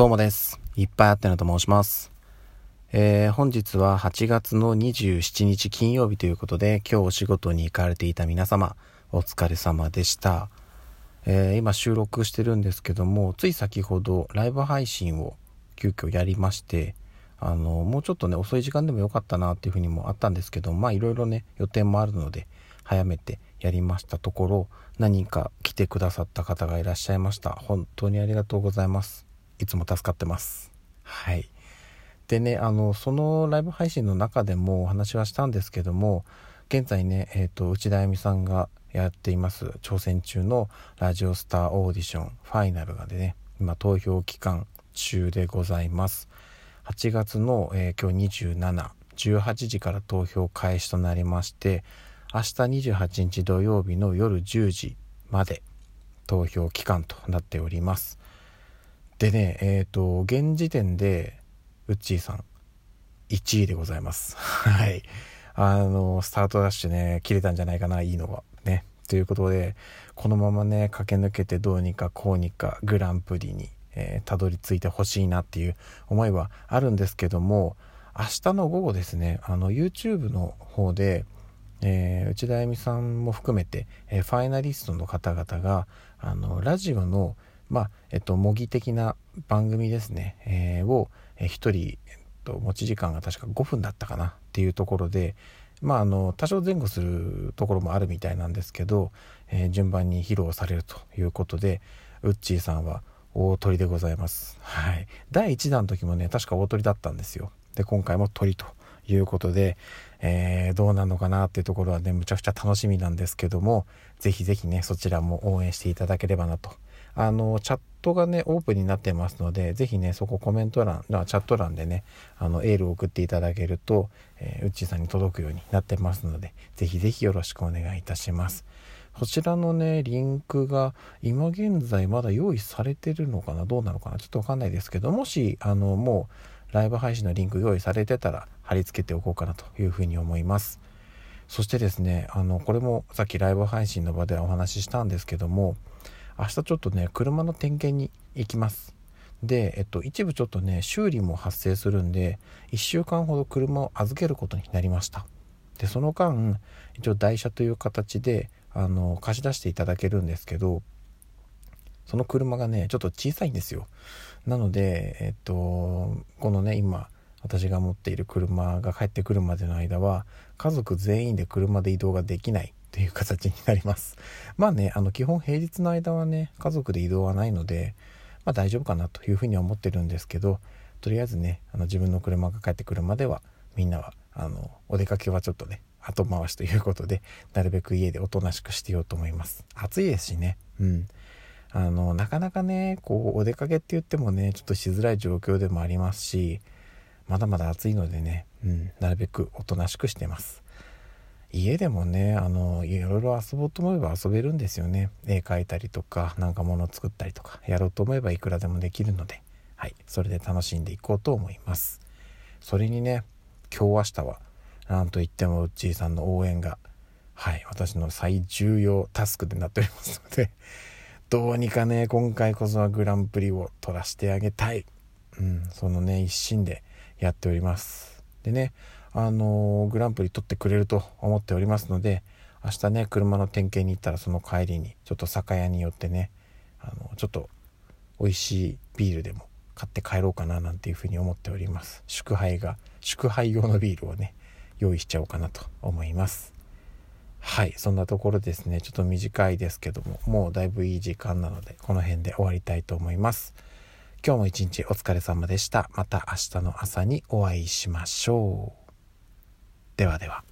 どうもです。いっぱいあってなと申します。えー、本日は8月の27日金曜日ということで、今日お仕事に行かれていた皆様、お疲れ様でした。えー、今収録してるんですけども、つい先ほどライブ配信を急遽やりまして、あの、もうちょっとね、遅い時間でもよかったなっていうふうにもあったんですけど、まあいろいろね、予定もあるので、早めてやりましたところ、何か来てくださった方がいらっしゃいました。本当にありがとうございます。いつも助かってます。はい。でね、あの、そのライブ配信の中でもお話はしたんですけども、現在ね、えっ、ー、と、内田あゆみさんがやっています、挑戦中のラジオスターオーディションファイナルがでね、今投票期間中でございます。8月の、えー、今日27、18時から投票開始となりまして、明日28日土曜日の夜10時まで投票期間となっております。でね、えっ、ー、と、現時点で、ウッチーさん、1位でございます。はい。あの、スタートダッシュね、切れたんじゃないかな、いいのが。ね。ということで、このままね、駆け抜けてどうにかこうにかグランプリに、えー、たどり着いてほしいなっていう思いはあるんですけども、明日の午後ですね、あの、YouTube の方で、えー、内田あゆみさんも含めて、えー、ファイナリストの方々が、あの、ラジオの、まあ、えっと、模擬的な番組ですね、えー、を、えー、1人、えっと、持ち時間が確か5分だったかなっていうところで、まあ、あの、多少前後するところもあるみたいなんですけど、えー、順番に披露されるということで、ウッチーさんは大鳥でございます。はい。第1弾の時もね、確か大鳥だったんですよ。で、今回も鳥ということで、えー、どうなのかなっていうところはね、むちゃくちゃ楽しみなんですけども、ぜひぜひね、そちらも応援していただければなとあの、チャットがね、オープンになってますので、ぜひね、そこコメント欄、チャット欄でね、あの、エールを送っていただけると、えー、うちーさんに届くようになってますので、ぜひぜひよろしくお願いいたします。こちらのね、リンクが今現在まだ用意されてるのかな？どうなのかな？ちょっとわかんないですけど、もし、あの、もう、ライブ配信のリンク用意されてたら貼り付けておこうかなというふうに思います。そしてですね、あの、これもさっきライブ配信の場ではお話ししたんですけども、明日ちょっとね車の点検に行きます。で、えっと、一部ちょっとね修理も発生するんで1週間ほど車を預けることになりました。でその間一応台車という形であの貸し出していただけるんですけどその車がねちょっと小さいんですよ。なのでえっとこのね今私が持っている車が帰ってくるまでの間は家族全員で車で移動ができないっていう形になります。まあね、あの基本平日の間はね、家族で移動はないので、まあ大丈夫かなというふうには思ってるんですけど、とりあえずね、あの自分の車が帰ってくるまでは、みんなは、あの、お出かけはちょっとね、後回しということで、なるべく家でおとなしくしてようと思います。暑いですしね、うん。あの、なかなかね、こう、お出かけって言ってもね、ちょっとしづらい状況でもありますし、まだまだ暑いのでね、うん、なるべくおとなしくしてます。家でもねあのいろいろ遊ぼうと思えば遊べるんですよね。絵描いたりとかなんか物作ったりとかやろうと思えばいくらでもできるので。はいそれで楽しんでいこうと思います。それにね今日明日はなんといってもうっちーさんの応援がはい私の最重要タスクでなっておりますので どうにかね今回こそはグランプリを取らせてあげたい。うんそのね一心でやっております。でねあのグランプリ取ってくれると思っておりますので明日ね車の点検に行ったらその帰りにちょっと酒屋によってねあのちょっと美味しいビールでも買って帰ろうかななんていうふうに思っております。祝杯が祝杯用のビールをね用意しちゃおうかなと思います。はいそんなところですね。ちょっと短いですけどももうだいぶいい時間なのでこの辺で終わりたいと思います。今日も一日お疲れ様でしたまた明日の朝にお会いしましょうではでは。